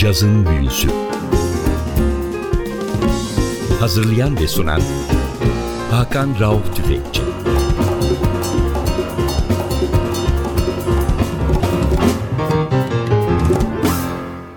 Cazın Büyüsü Hazırlayan ve sunan Hakan Rauf Tüfekçi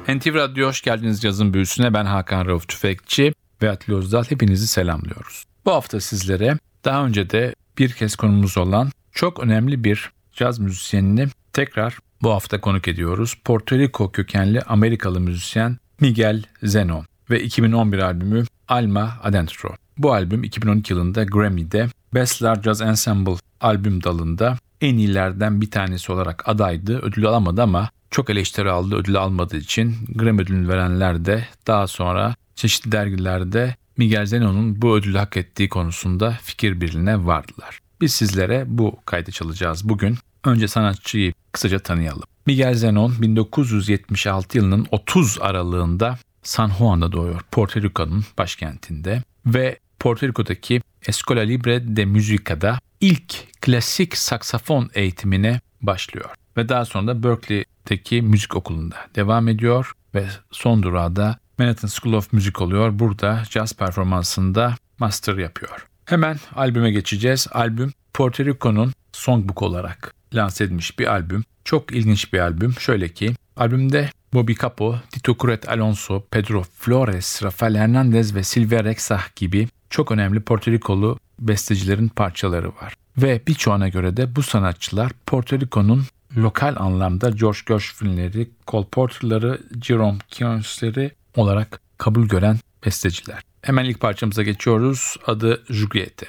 NTV Radyo hoş geldiniz Cazın Büyüsü'ne. Ben Hakan Rauf Tüfekçi ve Atli Özdal. Hepinizi selamlıyoruz. Bu hafta sizlere daha önce de bir kez konumuz olan çok önemli bir caz müzisyenini tekrar bu hafta konuk ediyoruz. Porto Rico kökenli Amerikalı müzisyen Miguel Zenon ve 2011 albümü Alma Adentro. Bu albüm 2012 yılında Grammy'de Best Large Jazz Ensemble albüm dalında en iyilerden bir tanesi olarak adaydı. Ödül alamadı ama çok eleştiri aldı. Ödül almadığı için Grammy ödülünü verenler de daha sonra çeşitli dergilerde Miguel Zenon'un bu ödülü hak ettiği konusunda fikir birliğine vardılar. Biz sizlere bu kaydı çalacağız bugün. Önce sanatçıyı kısaca tanıyalım. Miguel Zenon 1976 yılının 30 aralığında San Juan'da doğuyor. Porto Rico'nun başkentinde ve Porto Rico'daki Escola Libre de Musica'da ilk klasik saksafon eğitimine başlıyor. Ve daha sonra da Berkeley'deki müzik okulunda devam ediyor ve son durağı Manhattan School of Music oluyor. Burada jazz performansında master yapıyor. Hemen albüme geçeceğiz. Albüm Porto Rico'nun songbook olarak lanse edilmiş bir albüm. Çok ilginç bir albüm. Şöyle ki albümde Bobby Capo, Tito Curet Alonso, Pedro Flores, Rafael Hernandez ve Silvia Rexah gibi çok önemli Porto Rikolu bestecilerin parçaları var. Ve birçoğuna göre de bu sanatçılar Porto Rico'nun lokal anlamda George Gershwin'leri, Cole Porter'ları, Jerome Kions'leri olarak kabul gören besteciler. Hemen ilk parçamıza geçiyoruz. Adı Juliette.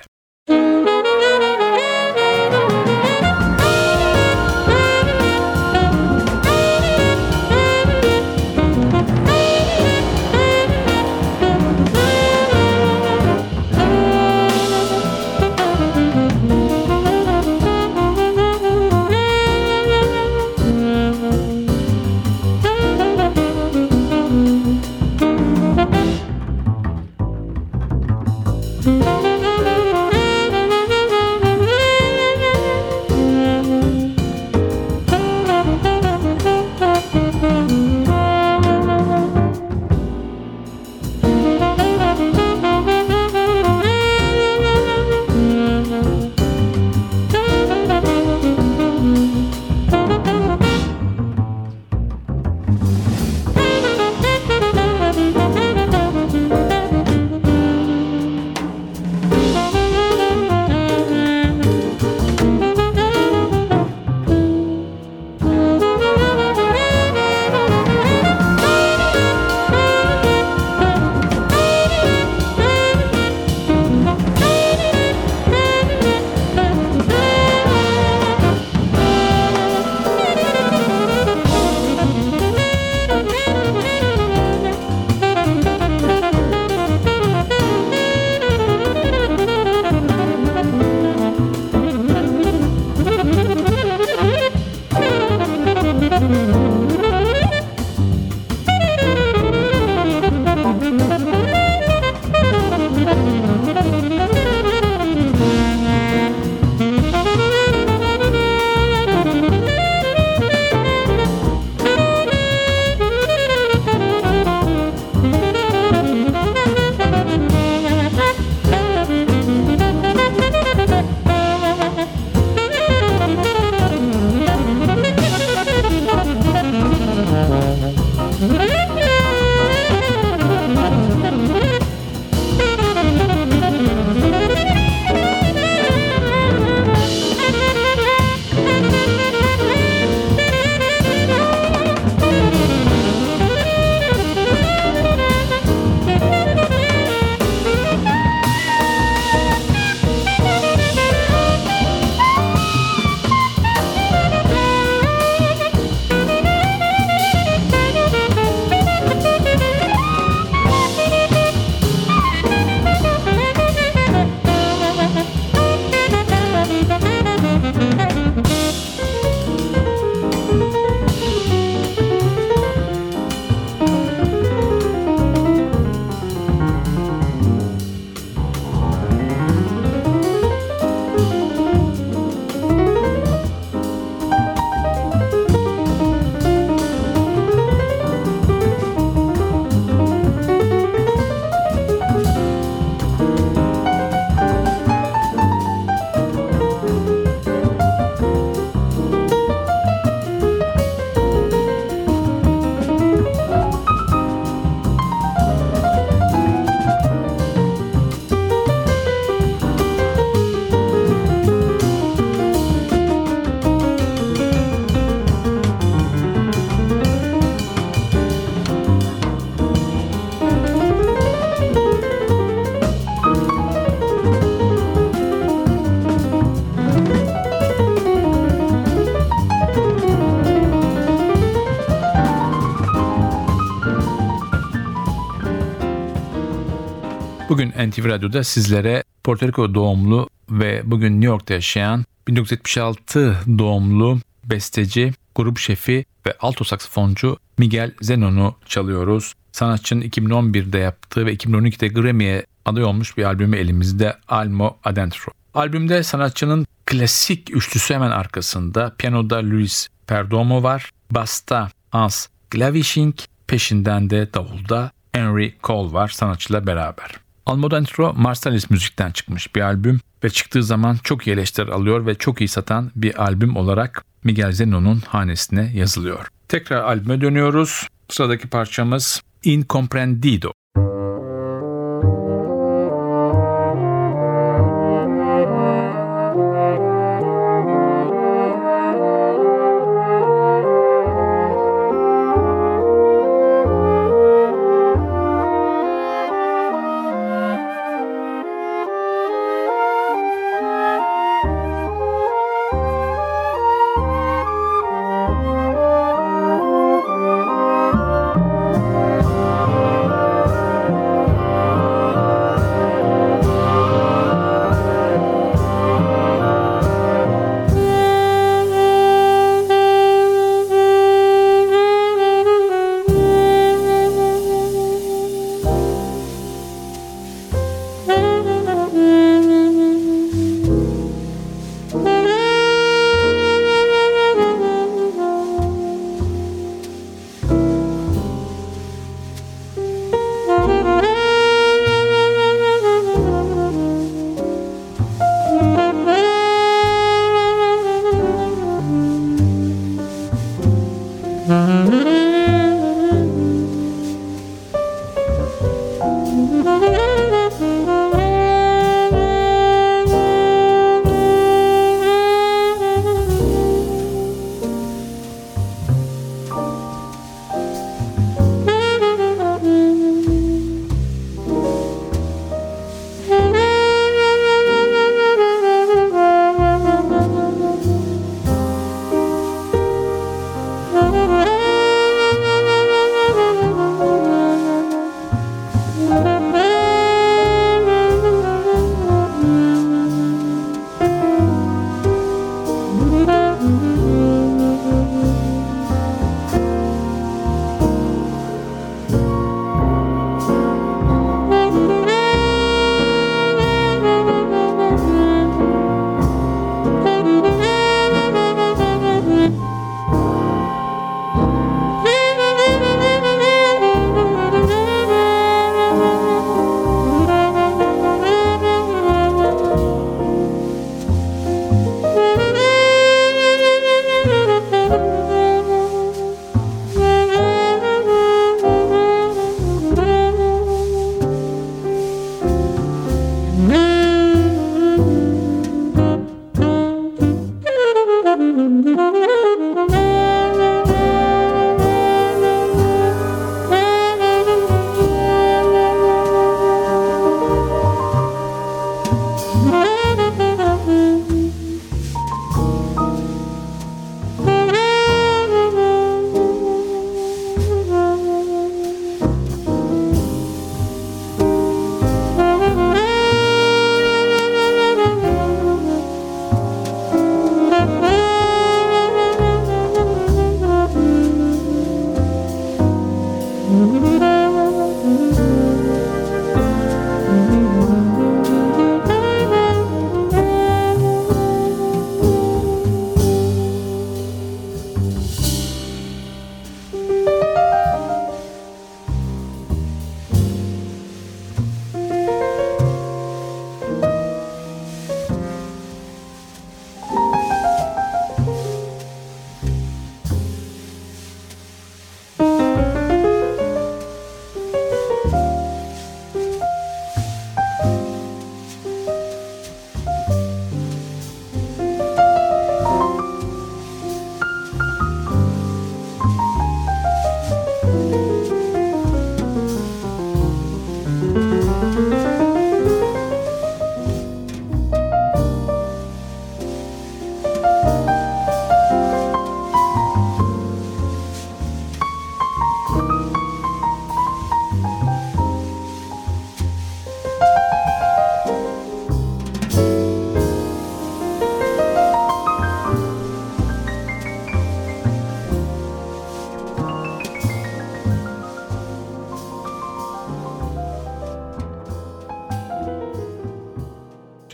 NTV Radyo'da sizlere Porto Rico doğumlu ve bugün New York'ta yaşayan 1976 doğumlu besteci, grup şefi ve alto saksafoncu Miguel Zenon'u çalıyoruz. Sanatçının 2011'de yaptığı ve 2012'de Grammy'ye aday olmuş bir albümü elimizde Almo Adentro. Albümde sanatçının klasik üçlüsü hemen arkasında piyanoda Luis Perdomo var, basta Hans Glavishing, peşinden de davulda Henry Cole var sanatçıyla beraber. Almodentro Marsalis müzikten çıkmış bir albüm ve çıktığı zaman çok iyi eleştiri alıyor ve çok iyi satan bir albüm olarak Miguel Zenon'un hanesine yazılıyor. Tekrar albüme dönüyoruz. Sıradaki parçamız Incomprendido.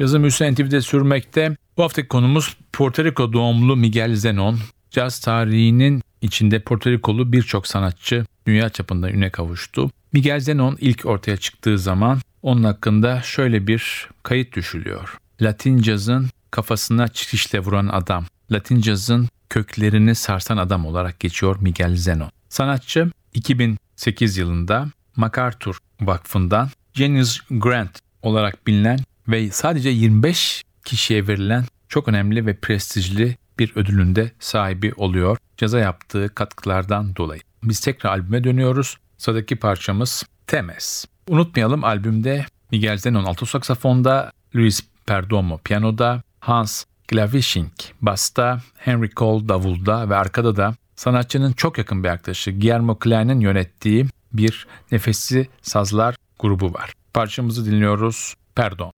Cazın büyüsü NTV'de sürmekte. Bu haftaki konumuz Porto Rico doğumlu Miguel Zenon. Caz tarihinin içinde Porto Rikolu birçok sanatçı dünya çapında üne kavuştu. Miguel Zenon ilk ortaya çıktığı zaman onun hakkında şöyle bir kayıt düşülüyor. Latin cazın kafasına çikişle vuran adam, Latin cazın köklerini sarsan adam olarak geçiyor Miguel Zenon. Sanatçı 2008 yılında MacArthur Vakfı'ndan Genius Grant olarak bilinen ve sadece 25 kişiye verilen çok önemli ve prestijli bir ödülünde sahibi oluyor caza yaptığı katkılardan dolayı. Biz tekrar albüme dönüyoruz. Sıradaki parçamız Temes. Unutmayalım albümde Miguel Zenon alto saksafonda, Luis Perdomo piyanoda, Hans Glavishing basta, Henry Cole davulda ve arkada da sanatçının çok yakın bir arkadaşı Guillermo Klein'in yönettiği bir nefesli sazlar grubu var. Parçamızı dinliyoruz. Perdon.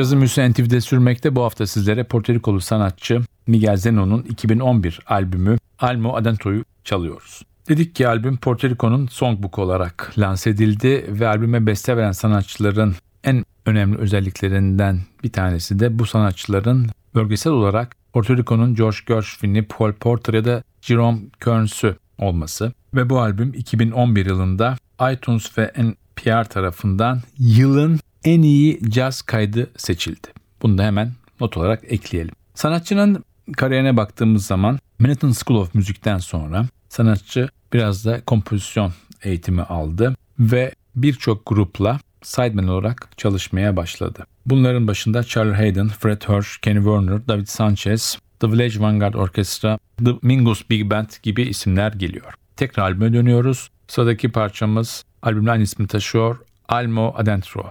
Müziği NTV'de sürmekte bu hafta sizlere Porto sanatçı Miguel Zeno'nun 2011 albümü Almo Adentro'yu çalıyoruz. Dedik ki albüm Porto Rico'nun songbook olarak lanse edildi ve albüme beste veren sanatçıların en önemli özelliklerinden bir tanesi de bu sanatçıların bölgesel olarak Porto George Gershwin'i, Paul Porter ya da Jerome Kerns'ü olması ve bu albüm 2011 yılında iTunes ve NPR tarafından yılın en iyi caz kaydı seçildi. Bunu da hemen not olarak ekleyelim. Sanatçının kariyerine baktığımız zaman Manhattan School of Music'ten sonra sanatçı biraz da kompozisyon eğitimi aldı ve birçok grupla sideman olarak çalışmaya başladı. Bunların başında Charlie Hayden, Fred Hirsch, Kenny Werner, David Sanchez, The Village Vanguard Orchestra, The Mingus Big Band gibi isimler geliyor. Tekrar albüme dönüyoruz. Sıradaki parçamız albümün aynı ismini taşıyor. Almo Adentro.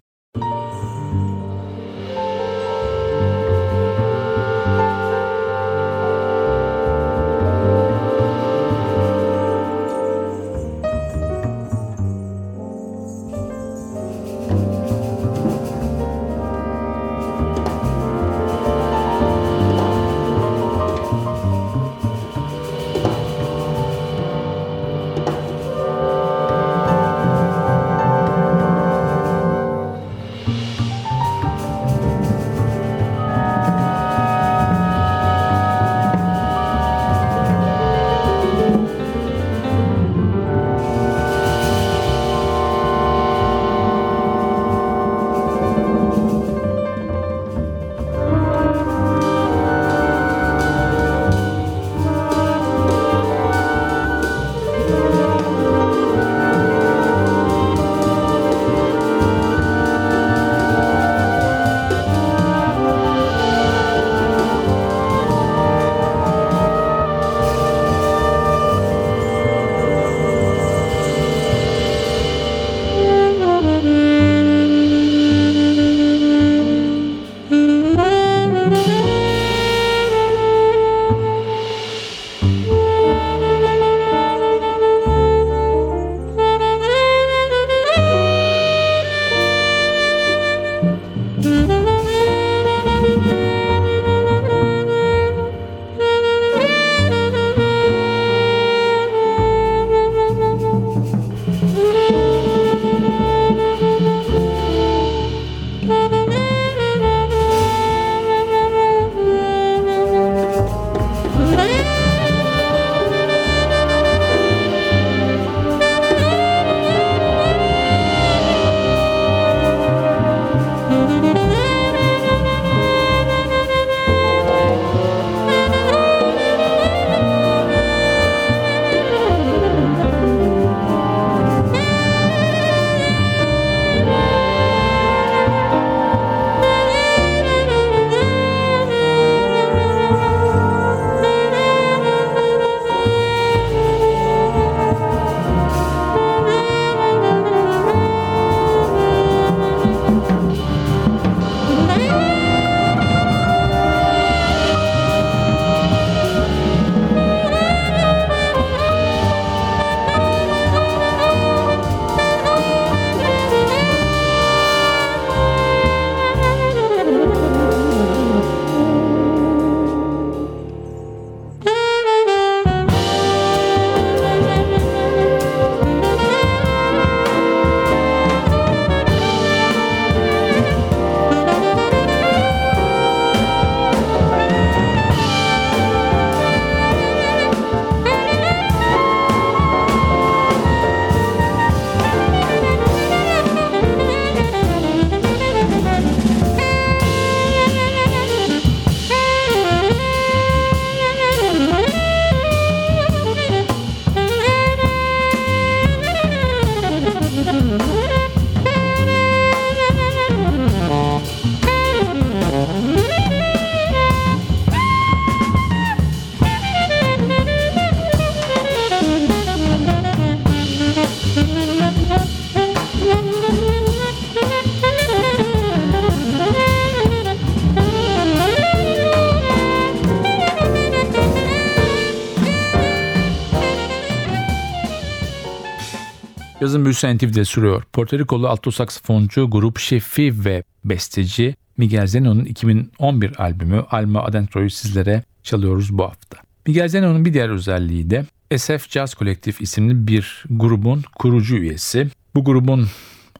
Yazın büyüsü NTV'de sürüyor. Porto Rikolu alto saksafoncu, grup şefi ve besteci Miguel Zeno'nun 2011 albümü Alma Adentro'yu sizlere çalıyoruz bu hafta. Miguel Zeno'nun bir diğer özelliği de SF Jazz Kolektif isimli bir grubun kurucu üyesi. Bu grubun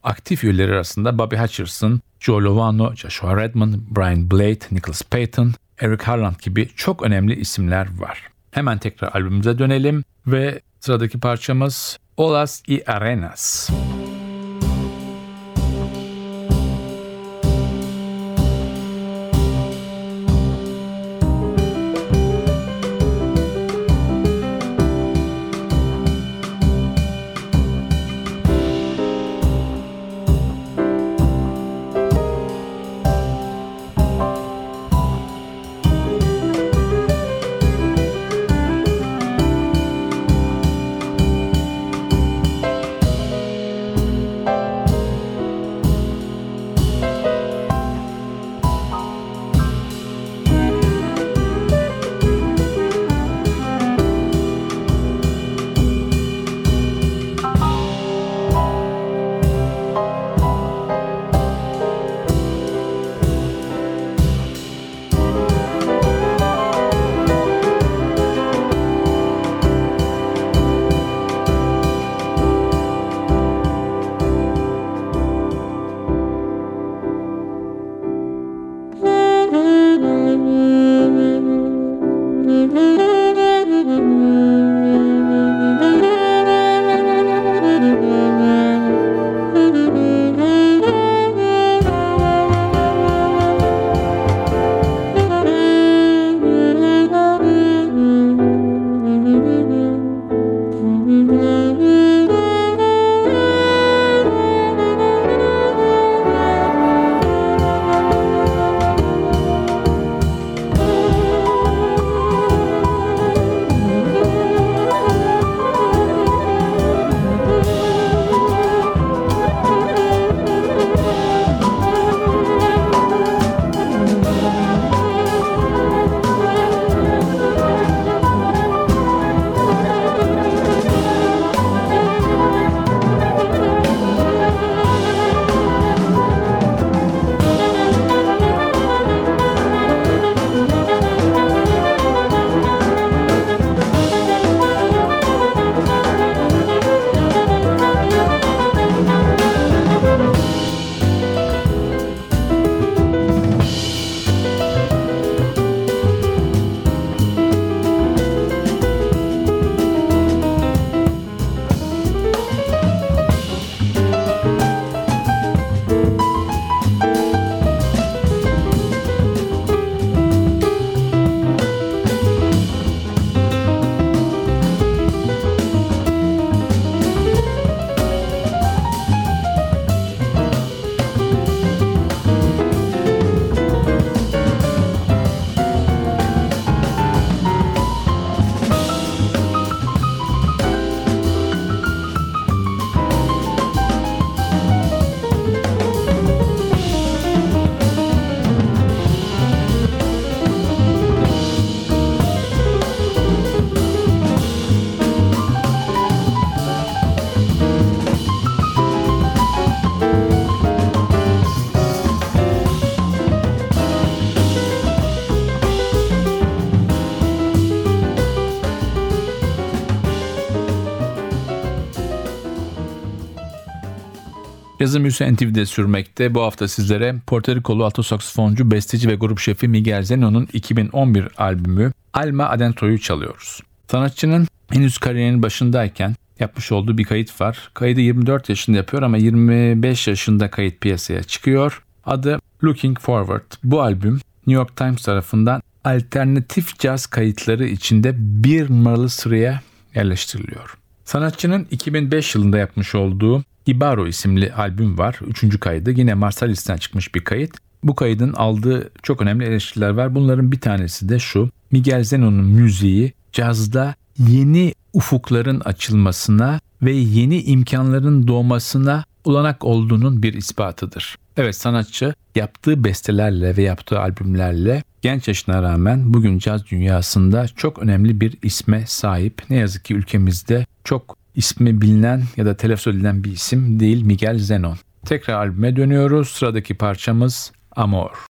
aktif üyeleri arasında Bobby Hutcherson, Joe Lovano, Joshua Redman, Brian Blade, Nicholas Payton, Eric Harland gibi çok önemli isimler var. Hemen tekrar albümümüze dönelim ve sıradaki parçamız Olas y Arenas. Yazım Hüseyin TV'de sürmekte. Bu hafta sizlere Porto Rikolu alto saksafoncu, besteci ve grup şefi Miguel Zeno'nun 2011 albümü Alma Adentro'yu çalıyoruz. Sanatçının henüz kariyerinin başındayken yapmış olduğu bir kayıt var. Kaydı 24 yaşında yapıyor ama 25 yaşında kayıt piyasaya çıkıyor. Adı Looking Forward. Bu albüm New York Times tarafından alternatif caz kayıtları içinde bir numaralı sıraya yerleştiriliyor. Sanatçının 2005 yılında yapmış olduğu Ibaro isimli albüm var. Üçüncü kaydı yine Marsalis'ten çıkmış bir kayıt. Bu kaydın aldığı çok önemli eleştiriler var. Bunların bir tanesi de şu. Miguel Zeno'nun müziği cazda yeni ufukların açılmasına ve yeni imkanların doğmasına olanak olduğunun bir ispatıdır. Evet sanatçı yaptığı bestelerle ve yaptığı albümlerle genç yaşına rağmen bugün caz dünyasında çok önemli bir isme sahip. Ne yazık ki ülkemizde çok ismi bilinen ya da telaffuz edilen bir isim değil Miguel Zenon. Tekrar albüme dönüyoruz. Sıradaki parçamız Amor.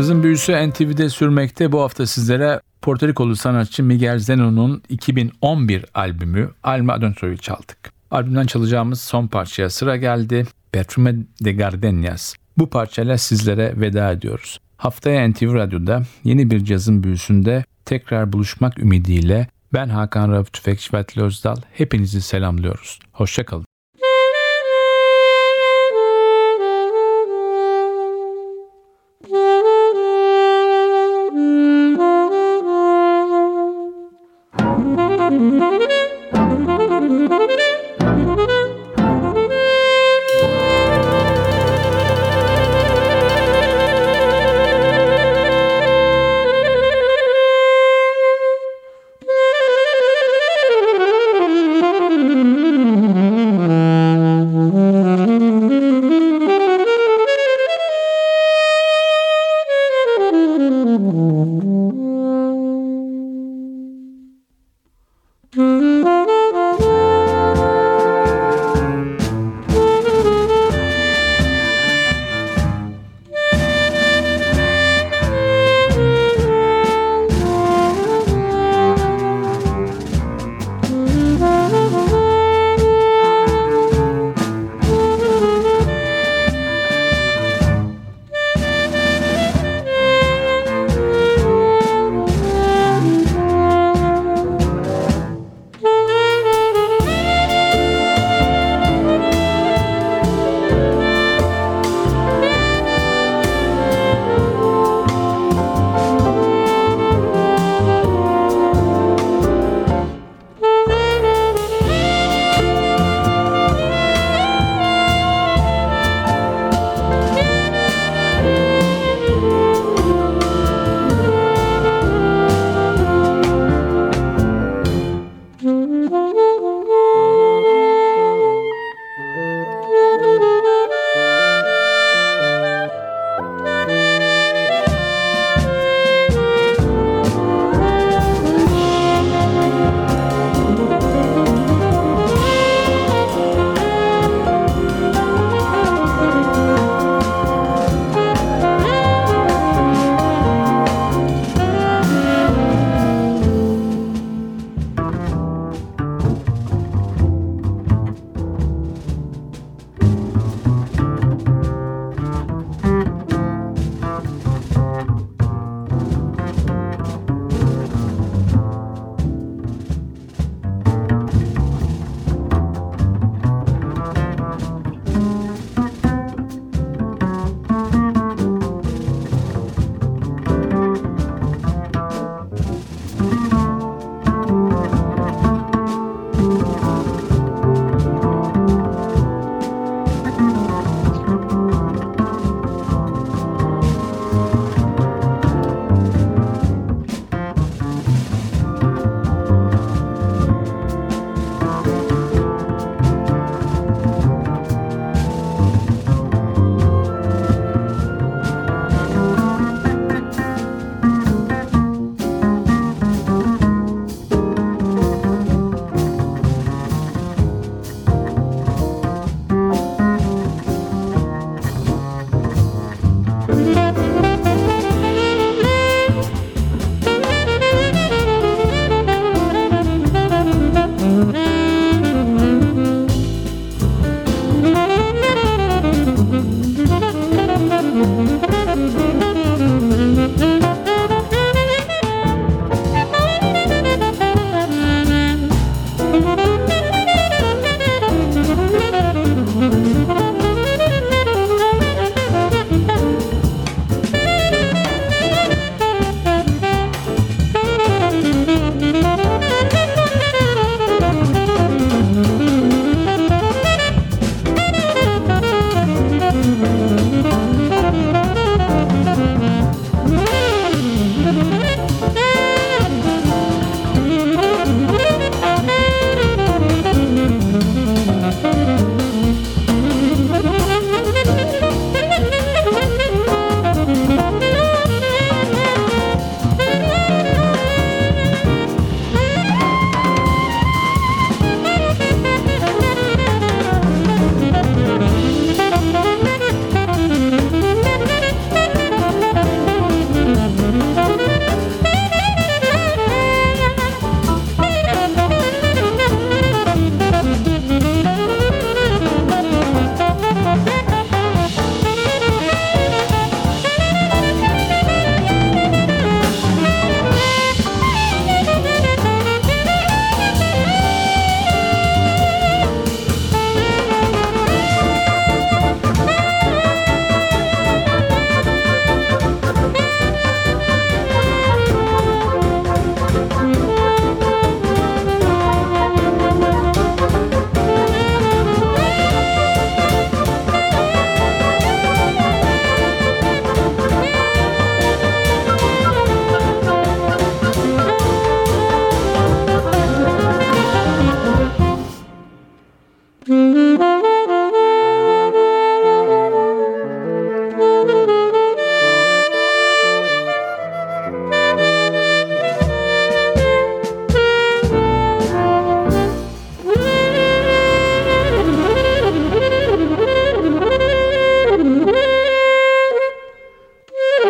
Cazın büyüsü NTV'de sürmekte. Bu hafta sizlere Porto Rikolu sanatçı Miguel Zenon'un 2011 albümü Alma Adonso'yu çaldık. Albümden çalacağımız son parçaya sıra geldi. Perfume de Gardenias. Bu parçayla sizlere veda ediyoruz. Haftaya NTV Radyo'da yeni bir cazın büyüsünde tekrar buluşmak ümidiyle ben Hakan Rauf Tüfekçi ve Özdal hepinizi selamlıyoruz. Hoşçakalın.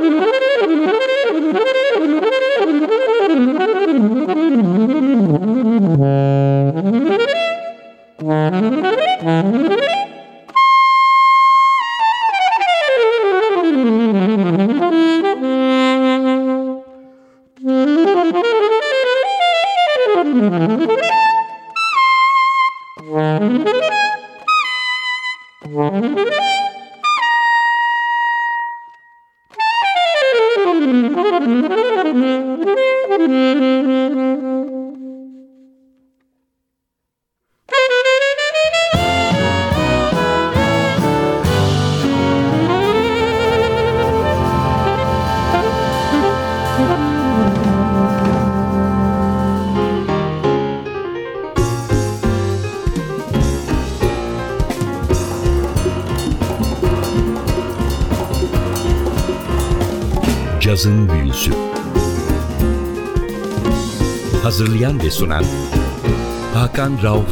Música sunan. Hakan Rauf